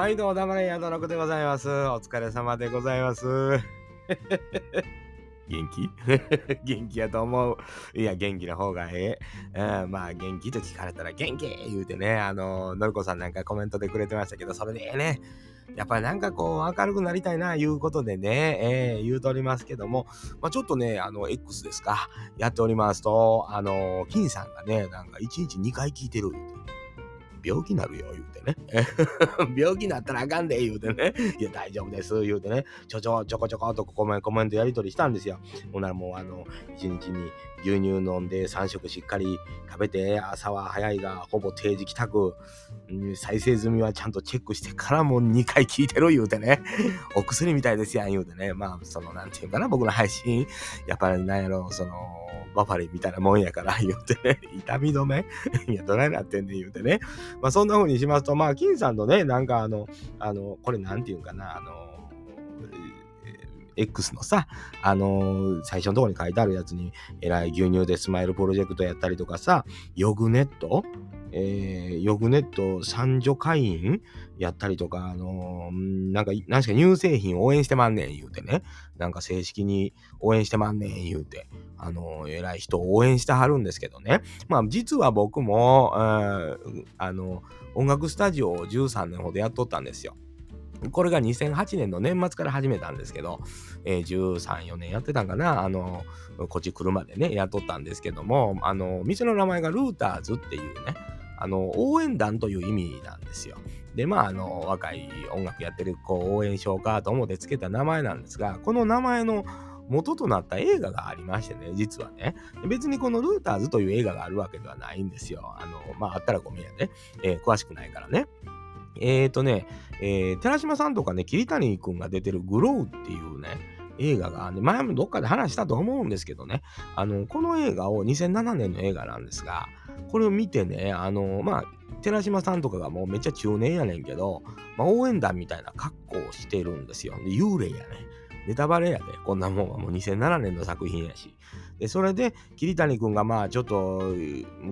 毎度黙れ宿の子でございます。お疲れ様でございます。元気？元気やと思う。いや、元気な方がええ。うん、まあ、元気と聞かれたら元気言うてね、あの、のりこさんなんかコメントでくれてましたけど、それでええね。やっぱりなんかこう明るくなりたいな、いうことでね、えー、言うとおりますけども、まあ、ちょっとね、あの、X ですか、やっておりますと、あの、金さんがね、なんか1日2回聞いてる。病気なるよ、言うてね。病気なったらあかんで、言うてね。いや、大丈夫です、言うてね。ちょちょ、ちょこちょことコメコメントやり取りしたんですよ。ほんならもう、あの、一日に牛乳飲んで3食しっかり食べて、朝は早いが、ほぼ定時帰宅、再生済みはちゃんとチェックしてからも2回聞いてる、言うてね。お薬みたいですやん、言うてね。まあ、その、なんていうかな、僕の配信。やっぱりなんやろ、その、バファリンみたいなもんやから言うてね、痛み止め いや、どないなってんねん言うてね。まあそんな風にしますと、まあ、金さんのね、なんかあの、あの、これなんていうんかな、あの、X のさ、あのー、最初のとこに書いてあるやつに、えらい牛乳でスマイルプロジェクトやったりとかさ、ヨグネットえー、ヨグネット三女会員やったりとか、あのー、なんか、何しか乳製品応援してまんねん言うてね。なんか正式に応援してまんねん言うて。あのー、偉い人を応援してはるんですけどね。まあ、実は僕も、あの、音楽スタジオを13年ほどやっとったんですよ。これが2008年の年末から始めたんですけど、えー、13、4年やってたんかな、あの、こっち来るまでね、やっとったんですけども、あの、店の名前がルーターズっていうね、あの、応援団という意味なんですよ。で、まあ、あの、若い音楽やってる子を応援しようかと思ってつけた名前なんですが、この名前の元となった映画がありましてね、実はね。別にこのルーターズという映画があるわけではないんですよ。あの、まあ、あったらごめんやね。えー、詳しくないからね。えっ、ー、とね、えー、寺島さんとかね、桐谷くんが出てるグローっていうね、映画が、ね、前もどっかで話したと思うんですけどね、あの、この映画を2007年の映画なんですが、これを見てね、あの、まあ、寺島さんとかがもうめっちゃ中年やねんけど、まあ、応援団みたいな格好をしてるんですよ。で幽霊やね。ネタバレやで、こんなもんはもう2007年の作品やし。で、それで、桐谷くんがまあちょっと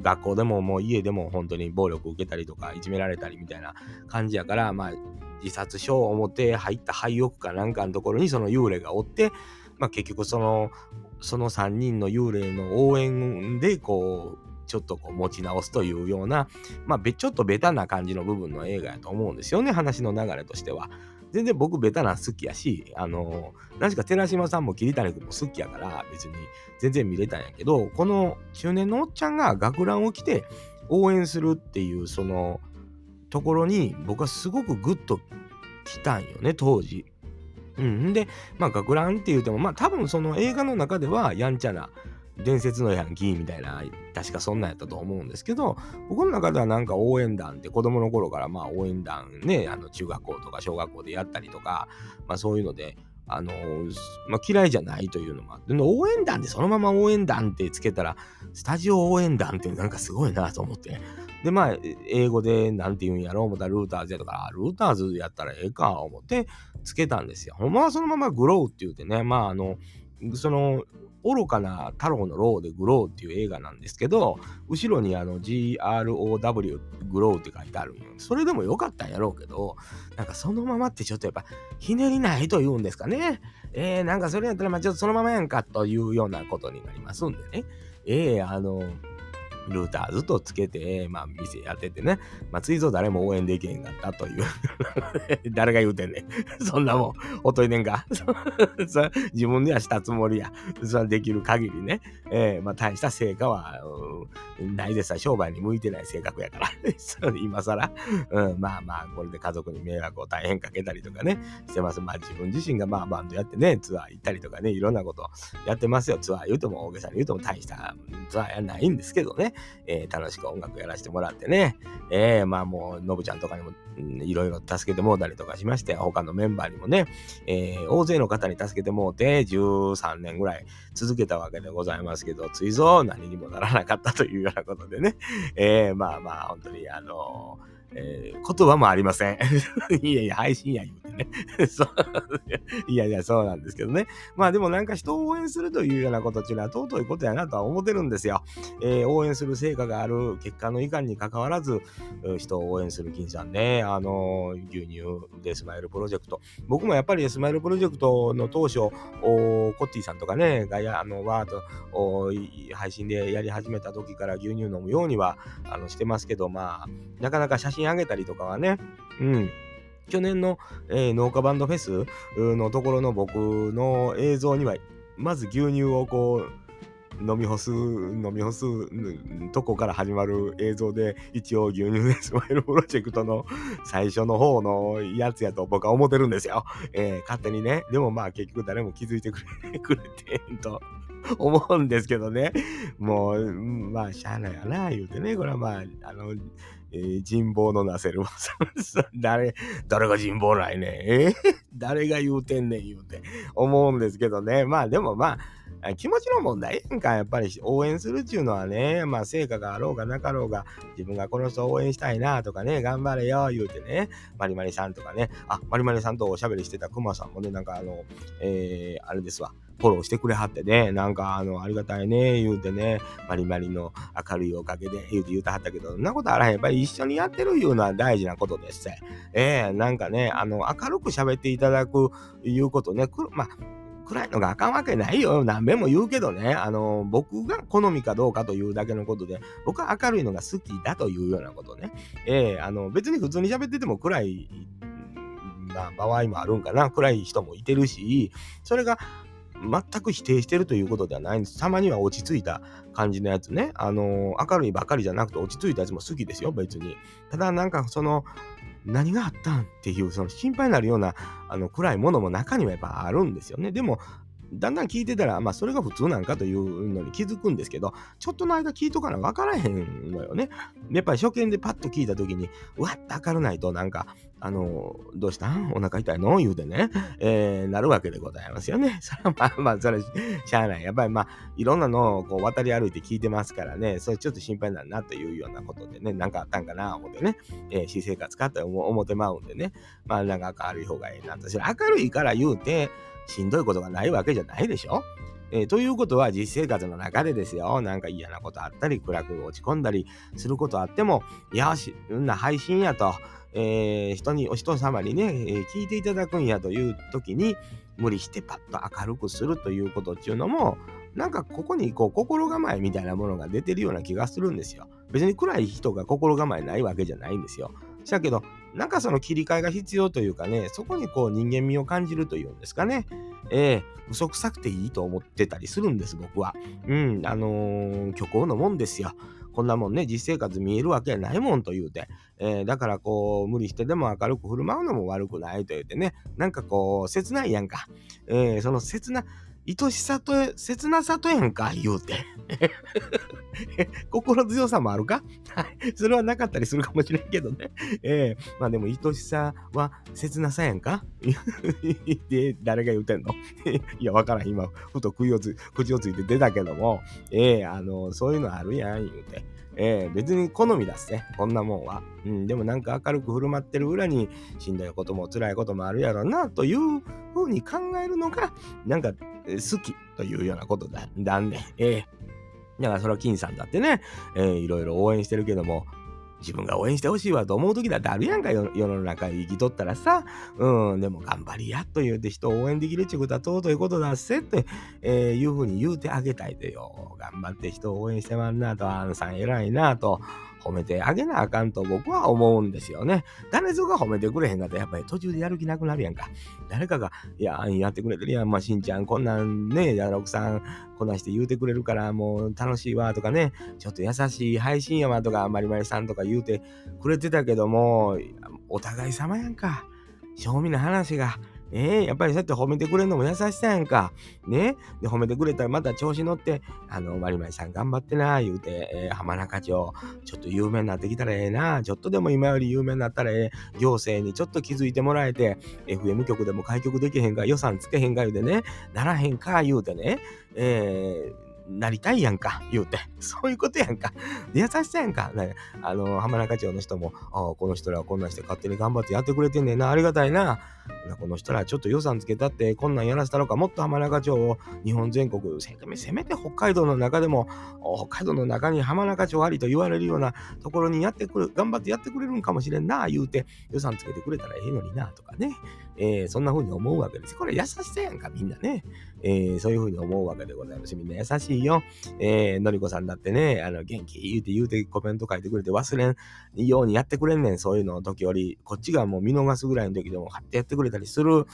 学校でももう家でも本当に暴力受けたりとかいじめられたりみたいな感じやから、まあ自殺症を持って入った廃屋かなんかのところにその幽霊がおって、まあ結局その、その3人の幽霊の応援でこう、ちょっとこう持ち直すというような、まあ、ちょっとベタな感じの部分の映画やと思うんですよね、話の流れとしては。全然僕ベタな好きやし、あの、何しか寺島さんも桐谷君も好きやから、別に全然見れたんやけど、この中年のおっちゃんが学ランを着て応援するっていう、その、ところに僕はすごくグッと来たんよね、当時。うん。で、まあ、学ランって言うても、まあ、多分その映画の中ではやんちゃな、伝説のヤンキーみたいな、確かそんなんやったと思うんですけど、僕の中ではなんか応援団って子供の頃からまあ応援団ね、あの中学校とか小学校でやったりとか、まあそういうので、あのまあ、嫌いじゃないというのもあって、応援団でそのまま応援団ってつけたら、スタジオ応援団ってなんかすごいなと思って。で、まあ、英語でなんて言うんやろう思ったらルーターズやとか、ルーターズやったらええか思ってつけたんですよ。ほんまはそのままグローって言うてね、まああの、その愚かな太郎のローでグローっていう映画なんですけど、後ろにあの GROW グローって書いてあるんよ。それでもよかったんやろうけど、なんかそのままってちょっとやっぱひねりないと言うんですかね。えー、なんかそれやったらまあちょっとそのままやんかというようなことになりますんでね。ええー、あの、ルーターずっとつけて、まあ、店やっててね、まあ、ついぞ誰も応援できへんかったという 誰が言うてんねん。そんなもん、ほといてんか。自分ではしたつもりや。それできる限りね。えー、まあ、大した成果は、ないでさ、商売に向いてない性格やから。今更、うん、まあまあ、これで家族に迷惑を大変かけたりとかね、してます。まあ、自分自身がまあ、バンドやってね、ツアー行ったりとかね、いろんなことやってますよ。ツアー言うても大げさに言うても大したツアーやないんですけどね。えー、楽しく音楽やらせてもらってね、えー、まあもう、のぶちゃんとかにも、いろいろ助けてもうたりとかしまして、他のメンバーにもね、えー、大勢の方に助けてもうて、13年ぐらい続けたわけでございますけど、ついぞ何にもならなかったというようなことでね、えー、まあまあ、本当にあのーえー、言葉もありません。いやいや、配信や言うてね。そう。いやいや、そうなんですけどね。まあでもなんか人を応援するというようなことっていうのは尊いことやなとは思ってるんですよ。えー、応援する成果がある結果のいかんに関わらず、人を応援する金さんね、あのー、牛乳でスマイルプロジェクト。僕もやっぱりスマイルプロジェクトの当初、コッティさんとかね、がや、あの、わーっと配信でやり始めた時から牛乳飲むようにはあのしてますけど、まあ、なかなか写真あげたりとかはね、うん。去年の、えー、農家バンドフェスのところの僕の映像には、まず牛乳をこう、飲み干す、飲み干すとこから始まる映像で、一応牛乳でスマイルプロジェクトの最初の方のやつやと僕は思ってるんですよ。えー、勝手にね。でもまあ結局誰も気づいてくれくれてんと思うんですけどね。もう、まあ、しゃあないやな、言うてね。これはまあ、あの、えー、人望のなせる誰、誰が人望ないねん。えー、誰が言うてんねん、言うて。思うんですけどね。まあ、でもまあ、気持ちの問題やんか、やっぱり応援するっていうのはね、まあ成果があろうがなかろうが、自分がこの人を応援したいなとかね、頑張れよ、言うてね、まりまりさんとかね、あ、まりまりさんとおしゃべりしてたくまさんもね、なんかあの、えー、あれですわ、フォローしてくれはってね、なんかあの、ありがたいね、言うてね、マリマリの明るいおかげで、言うて言うてはったけど、そんなことあらへん。やっぱり一緒にやってるいうのは大事なことですええー、なんかね、あの、明るく喋っていただく、いうことね、まあ、暗いのがあかんわけないよ。何べも言うけどね、あの、僕が好みかどうかというだけのことで、僕は明るいのが好きだというようなことね。ええー、あの、別に普通に喋ってても暗い、まあ、場合もあるんかな。暗い人もいてるし、それが全く否定してるということではないんです。たまには落ち着いた感じのやつね。あのー、明るいばかりじゃなくて落ち着いたやつも好きですよ、別に。ただなんかその、何があったんっていう、その心配になるような、あの、暗いものも中にはやっぱあるんですよね。でも、だんだん聞いてたら、まあ、それが普通なんかというのに気づくんですけど、ちょっとの間聞いとかな分からへんのよね。やっぱり初見でパッと聞いた時に、わっと明るないと、なんか、あの、どうした？んお腹痛いの？言うてね、えー、なるわけでございますよね。それはまあまあ、それ、しゃあない。やっぱりまあ、いろんなのをこう渡り歩いて聞いてますからね、それちょっと心配なるなというようなことでね、なんかあったんかな、思ってね、えー、私生活かって思ってまうんでね、まあなんか明るい方がいいなと。明るいから言うて、しんどいことがないわけじゃないでしょ？えー、ということは実生活の中でですよ、なんか嫌なことあったり、暗く落ち込んだりすることあっても、よし、うんな配信やと、えー、人に、お人様にね、えー、聞いていただくんやという時に、無理してパッと明るくするということっていうのも、なんかここにこう心構えみたいなものが出てるような気がするんですよ。別に暗い人が心構えないわけじゃないんですよ。だけど、なんかその切り替えが必要というかね、そこにこう人間味を感じるというんですかね。ええー、嘘くさくていいと思ってたりするんです、僕は。うん、あのー、虚構のもんですよ。こんなもんね、実生活見えるわけないもんと言うて。えー、だからこう、無理してでも明るく振る舞うのも悪くないと言うてね。なんかこう、切ないやんか。えー、その切な、愛しさと、切なさとやんか、言うて。心強さもあるか？はい。それはなかったりするかもしれんけどね。ええー、まあでも、愛しさは切なさやんか？で、誰が言うてんの？いや、わからん。今、ふと口をつ口をついて出たけども、ええー、あの、そういうのあるやん、言うて。えー、別に好みだっすね、こんなもんは。うん、でもなんか明るく振る舞ってる裏にしんどいことも辛いこともあるやろな、というふうに考えるのが、なんか好きというようなことだ、だんね。え。ー、だからそれは金さんだってね、えー、いろいろ応援してるけども、自分が応援してほしいわと思う時だってあるやんか世の中生きとったらさ。うんでも頑張りやと言うて人を応援できるっちゅうことは尊いことだっせって、えー、いうふうに言うてあげたいでよ。頑張って人を応援してまんなと。あんさん偉いなと褒めてあげなあかんと僕は思うんですよね。誰ぞが褒めてくれへんかったらやっぱり途中でやる気なくなるやんか。誰かが、いや、やってくれてるやん、まあ、しんちゃん、こんなんね、やろくさん、こなして言うてくれるから、もう楽しいわとかね、ちょっと優しい配信やわとか、まりまりさんとか言うてくれてたけども、お互い様やんか。正味な話が。ねえ、やっぱりそうやって褒めてくれるのも優しさやんか。ねで、褒めてくれたらまた調子乗って、あの、まりまりさん頑張ってな、言うて、えー、浜中町、ちょっと有名になってきたらええな、ちょっとでも今より有名になったらええ、行政にちょっと気づいてもらえて、FM 局でも開局できへんか、予算つけへんか言うてね、ならへんか、言うてね、えー、なりたいやんか、言うて。そういうことやんか。で優しさやんか。ね、あの、浜中町の人も、ああ、この人らはこんなんして勝手に頑張ってやってくれてんねんな、ありがたいな。この人らちょっと予算つけたって、こんなんやらせたのか、もっと浜中町を日本全国、せめせめて北海道の中でも、北海道の中に浜中町ありと言われるようなところにやってくる、頑張ってやってくれるんかもしれんな、言うて、予算つけてくれたらええのにな、とかね。えー、そんな風に思うわけです。これ優しさやんか、みんなね。えー、そういう風に思うわけでございます。みんな優しいよ。えー、のりこさんだってね、あの、元気言うて言うてコメント書いてくれて忘れんようにやってくれんねん。そういうの時折、こっちがもう見逃すぐらいの時でも買ってやってくれたたりする、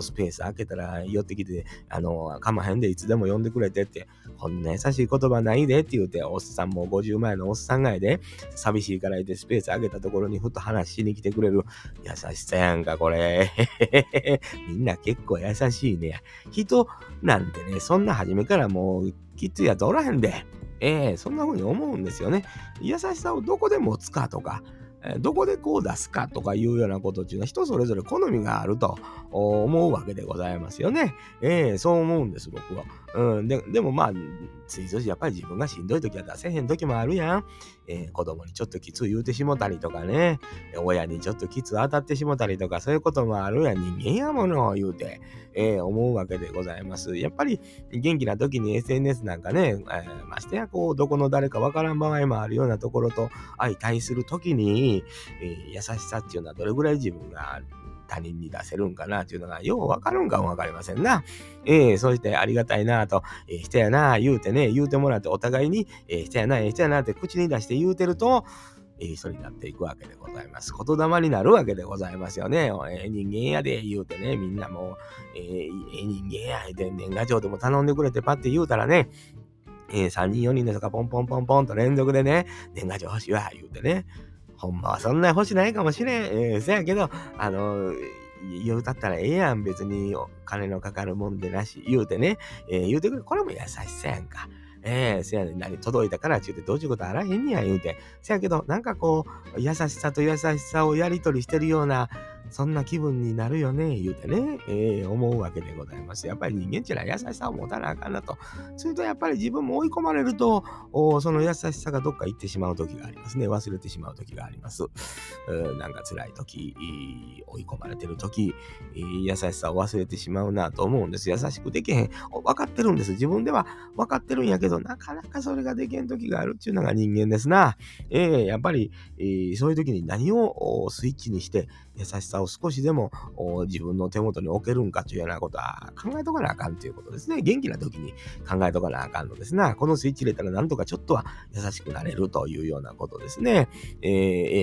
スペース開けたら寄ってきて、あの、かまへんでいつでも呼んでくれてって、こんな優しい言葉ないでって言うて、おっさんも50前のおっさんがやで、寂しいから言ってスペース開けたところにふと話しに来てくれる優しさやんか、これ。みんな結構優しいね。人なんてね、そんな初めからもうきついやつおらへんで。ええー、そんな風に思うんですよね。優しさをどこで持つかとか、どこでこう出すかとかいうようなことっていうのは人それぞれ好みがあると思うわけでございますよね。えー、そう思うんです、僕は。うん、ででもまあ、ついぞしやっぱり自分がしんどい時は出せへん時もあるやん。えー、子供にちょっときつい言うてしもたりとかね、親にちょっときつ当たってしもたりとか、そういうこともあるやん。人間やものを言うて、えー、思うわけでございます。やっぱり元気な時に SNS なんかね、えー、ましてやこう、どこの誰かわからん場合もあるようなところと相対する時に、え優しさっていうのはどれぐらい自分が他人に出せるんかなっていうのが、ようわかるんかもわかりませんな。ええー、そしてありがたいなと、えー、人やな言うてね、言うてもらってお互いに、えー、人やな、ええ人やなって口に出して言うてると、えー、それになっていくわけでございます。言霊になるわけでございますよね。えー、人間やで言うてね、みんなもう、えー、人間やで年賀状でも頼んでくれてパッて言うたらね、えー、3人4人ですとかポンポンポンポンと連続でね、年賀状欲しいわ、言うてね。ほんまはそんな欲しないかもしれん。えー、せやけど、あのー言うたったらええやん、別にお金のかかるもんでなし、言うてね、えー、言うてくれ、これも優しさやんか。ええー、せやねん、何届いたからちゅうてどうちゅうことあらへんにや言うて。せやけど、なんかこう、優しさと優しさをやりとりしてるような、そんな気分になるよね、言うてね、えー、思うわけでございます。やっぱり人間っていうのは優しさを持たなあかんなと。それとやっぱり自分も追い込まれると、その優しさがどっか行ってしまう時がありますね。忘れてしまう時があります。うなんか辛い時、追い込まれてる時、優しさを忘れてしまうなと思うんです。優しくできへん。分かってるんです。自分では分かってるんやけど、なかなかそれができへん時があるっていうのが人間ですな。えー、やっぱり、えー、そういう時に何をスイッチにして優しさを少しでも自分の手元に置けるんかというようなことは考えとかなあかんということですね。元気な時に考えとかなあかんのですな。このスイッチ入れたらなんとかちょっとは優しくなれるというようなことですね。えー、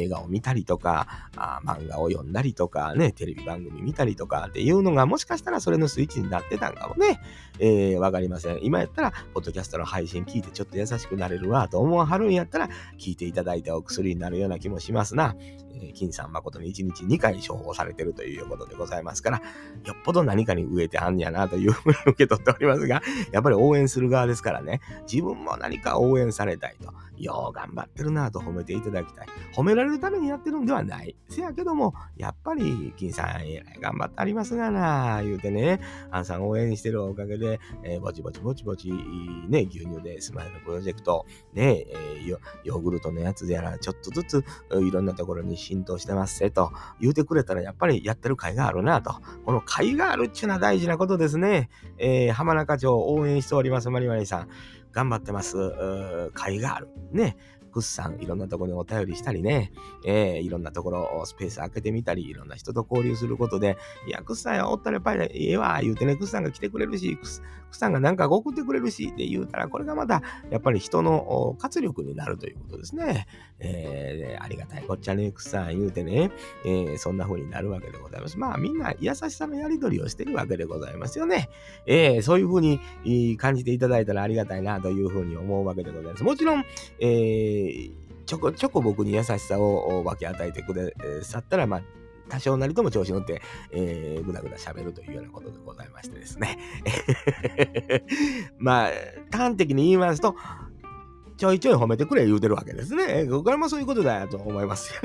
映画を見たりとかあ、漫画を読んだりとかね、テレビ番組見たりとかっていうのがもしかしたらそれのスイッチになってたんかもね。えー、わかりません。今やったら、ポッドキャストの配信聞いてちょっと優しくなれるわと思わはるんやったら、聞いていただいたお薬になるような気もしますな。えー、金さん誠に1日2回処方されてるということでございますから、よっぽど何かに植えてはんやなというふうに受け取っておりますが、やっぱり応援する側ですからね、自分も何か応援されたいと、よう頑張ってるなと褒めていただきたい。褒められるためにやってるんではない。せやけども、やっぱり、金さん、えらい頑張ってありますがな、言うてね、アンさん応援してるおかげで、えー、ぼちぼちぼちぼち、ね、牛乳でスマイルプロジェクト、ね、えー、ヨーグルトのやつでやら、ちょっとずついろんなところに浸透してますせと言うてくれたら、やっぱりやってる甲斐があるなと。この甲斐があるっちゅうのは大事なことですね。えー、浜中町応援しております、マリマリさん。頑張ってます。甲斐がある。ね。クッさん、いろんなところにお便りしたりね、えー、いろんなところを、スペース開けてみたり、いろんな人と交流することで、いや、クッさんおったらやっぱりええわ、言うてね、クッさんが来てくれるし、クッさんがなんか送ってくれるしって言うたら、これがまた、やっぱり人の活力になるということですね。えー、ありがたいこっちゃね、クッさん言うてね、えー、そんな風になるわけでございます。まあ、みんな優しさのやり取りをしてるわけでございますよね。えー、そういう風に感じていただいたらありがたいなという風に思うわけでございます。もちろん、えーちょこちょこ僕に優しさを分け与えてくださったら、まあ、多少なりとも調子乗って、えー、ぐだぐだ喋るというようなことでございましてですね。まあ、端的に言いますと、ちょいちょい褒めてくれ言うてるわけですね。これもそういうことだと思います。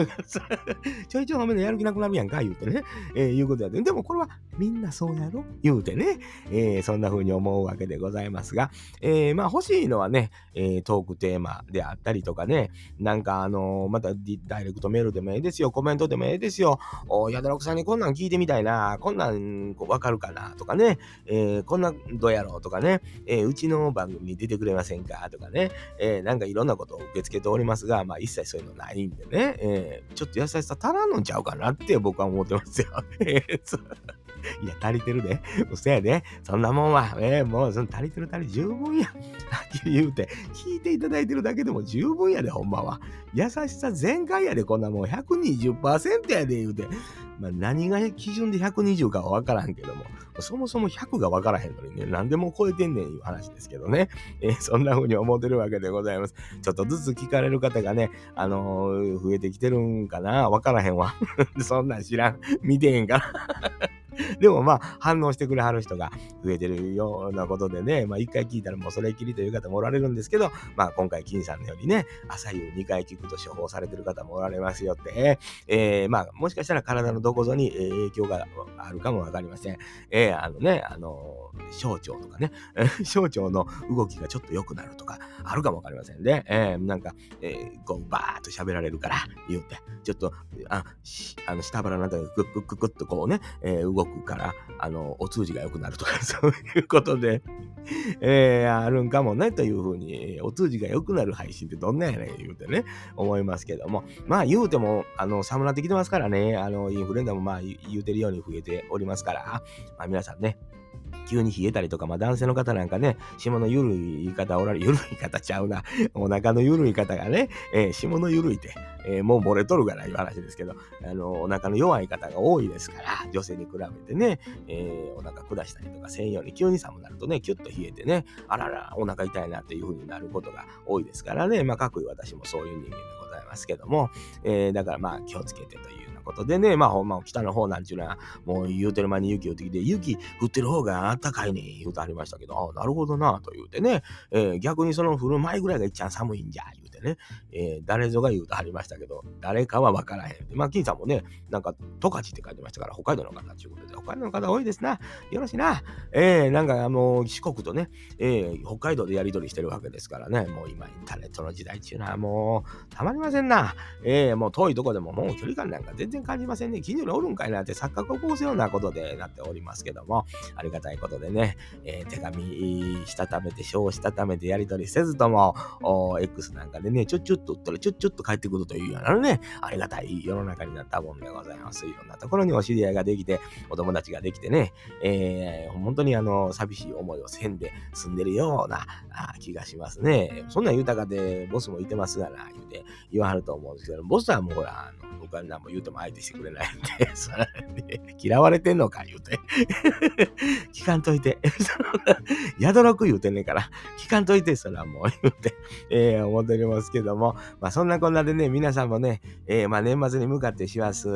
ちょいちょい褒めてやる気なくなるやんか言うてね、えー、いうことやで。でもこれはみんなそうやろ言うてね、えー、そんな風に思うわけでございますが、えー、まあ欲しいのはね、えー、トークテーマであったりとかね、なんかあの、またダイレクトメールでもええですよ、コメントでもええですよ、おやだろくさんにこんなん聞いてみたいな、こんなんわかるかなとかね、えー、こんなんどうやろうとかね、えー、うちの番組に出てくれませんかとかね、えー、なんかいろんなことを受け付けておりますが、まあ一切そういうのないんでね、えー、ちょっと優しさ足らんのんちゃうかなって僕は思ってますよ。いや、足りてるで。嘘やで。そんなもんは、えー、もう、その足りてる足り十分や。はっきり言うて、聞いていただいてるだけでも十分やで、ほんまは。優しさ全開やで、こんなもん120%やで、言うて。まあ、何が基準で120かはわからんけども、そもそも100がわからへんのにね、何でも超えてんねんいう話ですけどね。えー、そんな風に思ってるわけでございます。ちょっとずつ聞かれる方がね、あのー、増えてきてるんかなわからへんわ。そんなん知らん。見てへんから。でもまあ、反応してくれはる人が増えてるようなことでね、まあ一回聞いたらもうそれっきりという方もおられるんですけど、まあ今回金さんのようにね、朝夕2回聞くと処方されてる方もおられますよって、えー、まあもしかしたら体のどこぞに影響があるかもわかりません。えー、あのね、あの小腸とかね、小腸の動きがちょっと良くなるとか、あるかもわかりませんで、えー、なんか、えー、こうバーっと喋られるから言うて、ちょっと、あ、あの下腹の中でクックックックッとこうね、えー、動くから、あの、お通じが良くなるとか、そういうことで、えー、あるんかもね、というふうに、お通じが良くなる配信ってどんなんやねん、言うてね、思いますけども、まあ言うても、あの、寒なってきてますからね、あの、インフルエンザもまあ言うてるように増えておりますから、まあ皆さんね、急に冷えたりとか、まあ男性の方なんかね、霜の緩い言い方おられ、緩い方ちゃうな。お腹の緩い方がね、えー、霜の緩いって、えー、もう漏れとるがない話ですけど、あの、お腹の弱い方が多いですから、女性に比べてね、えー、お腹下したりとかせんように急に寒くなるとね、キュッと冷えてね、あらら、お腹痛いなっていう風になることが多いですからね、まあ、各位私もそういう人間でございますけども、え、だからまあ気をつけてということでね、まあほんま北の方なんちゅうのは、もう言うてる間に雪降ってきて、雪降ってる方があったかいね言うてありましたけど、ああ、なるほどなと言うてね、えー、逆にその降る前ぐらいがいっちゃん寒いんじゃ、言うてね、えー、誰ぞが言うてありましたけど、誰かは分からへん。まあ、金さんもね、なんか、十勝って書いてましたから、北海道の方ということで、北海道の方多いですな。よろしいな。えー、なんかもう四国とね、えー、北海道でやり取りしてるわけですからね、もう今インターネットの時代っていうのはもうたまりませんな。えー、もう遠いとこでももう距離感なんか全然感じませんね。近所におるんかいなって錯覚を起こすようなことでなっておりますけども、ありがたいことでね、えー、手紙したためて、書したためてやり取りせずとも、X なんかでね、ねちょっちょっと打ったらちょっちょっと帰ってくるというようなね、ありがたい世の中になったもんでございます。いろんなところにお知り合いができて、お友達ができてね、えー、本当にあの、寂しい思いをせんで住んでるような気がしますね。そんな豊かでボスもいてますがな、言うて言わはると思うんですけど、ボスはもうほら、あの僕は何も言うても相手してくれないんで、それで嫌われてんのか言うて。聞かんといて。やどろく言うてんねんから、聞かんといて、それはもう言うて、えー、思っておりますけども、まあそんなこんなでね、皆さんもね、えー、まあ年末に向かって師走、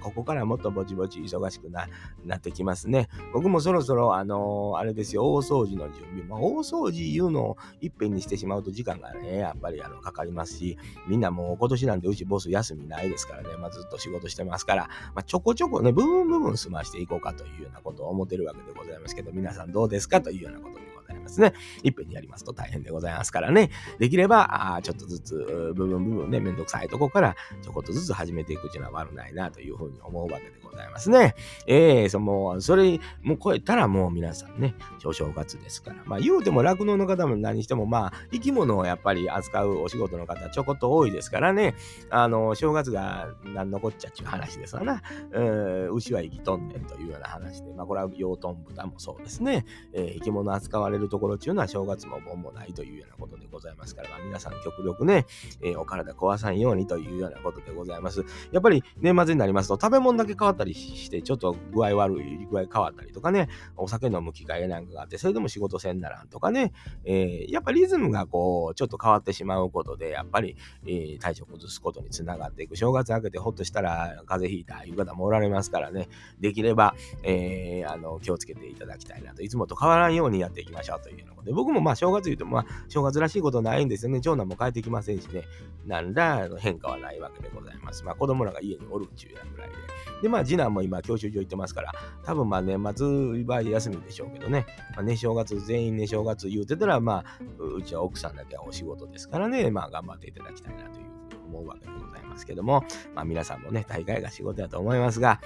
ここからもっとぼちぼち忙しくななってきますね。僕もそろそろ、あのー、あれですよ、大掃除の準備。まあ大掃除いうのをいっぺんにしてしまうと時間がね、やっぱりあのかかりますし、みんなもう今年なんてうちボス休みないですからね、まあ、ずっと仕事してますから、まあ、ちょこちょこね、部分部分済ましていこうかというようなことを思ってるわけでございますけど、皆さんどうですかというようなことでございますね。いっぺんにやりますと大変でございますからね、できれば、あちょっとずつ、部分部分ね、めんどくさいとこからちょこっとずつ始めていくっていうのは悪ないなというふうに思うわけでございますね。えー、その、それ、もう超えたらもう皆さんね、お正月ですから。まあ言うても酪農の方も何しても、まあ生き物をやっぱり扱うお仕事の方ちょこっと多いですからね、あの、正月が何のこっちゃっちゅう話ですわな。う、牛は生きとんねんというような話で、まあこれは養豚豚もそうですね。えー、生き物扱われるところっていうのは正月も盆もないというようなことでございますから、まあ、皆さん極力ね、えー、お体壊さんようにというようなことでございます。やっぱり年末になりますと食べ物だけ変わったりして、ちょっと具合悪い、具合変わったりとかね、お酒飲む機会なんかがあって、それでも仕事せんならんとかね、えー、やっぱりリズムがこう、ちょっと変わってしまうことで、やっぱり、えー、体調崩すことにつながっていく。正月明けてほっとしたら風邪ひいたいう方もおられますからね、できれば、えー、あの気をつけていただきたいなと、いつもと変わらんようにやっていきましょうとというようなことで、僕もまあ正月言うと、まあ正月らしいことないんですよね。長男も帰ってきませんしね、なんら変化はないわけでございます。まあ子供らが家におるんちゅうやぐらいで。で、まあ次男も今教習所行ってますから、多分まあ年末は休みでしょうけどね、まあ、ね、正月、全員ね、正月言うてたら、まあ、うちは奥さんだけはお仕事ですからね、まあ頑張っていただきたいなというふうに思うわけでございますけども、まあ皆さんもね、大会が仕事だと思いますが、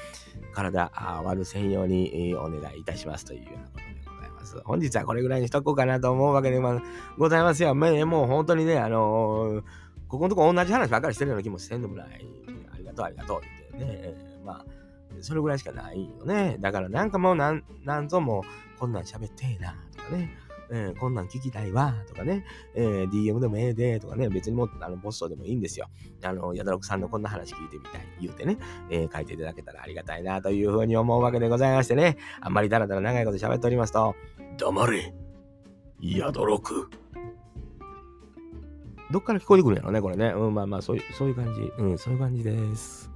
体割る専用にお願いいたしますというようなことます。本日はこれぐらいにしとこうかなと思うわけでございますよ。もう本当にね、あのー、ここのとこ同じ話ばっかりしてるような気もせんでもない。ありがとう、ありがとうってね。まあ、それぐらいしかないよね。だからなんかもうなん、なんぞもこんなん喋ってえなとかね。えー、こんなん聞きたいわとかね、えー、DM でもええでとかね、別にもあのポストでもいいんですよ。あの、ヤダロクさんのこんな話聞いてみたい言うてね、えー、書いていただけたらありがたいなというふうに思うわけでございましてね、あんまりだらだら長いこと喋っておりますと、黙れヤドロクどっから聞こえてくるんやろね、これね。うん、まあまあ、そういう、そういう感じ。うん、そういう感じです。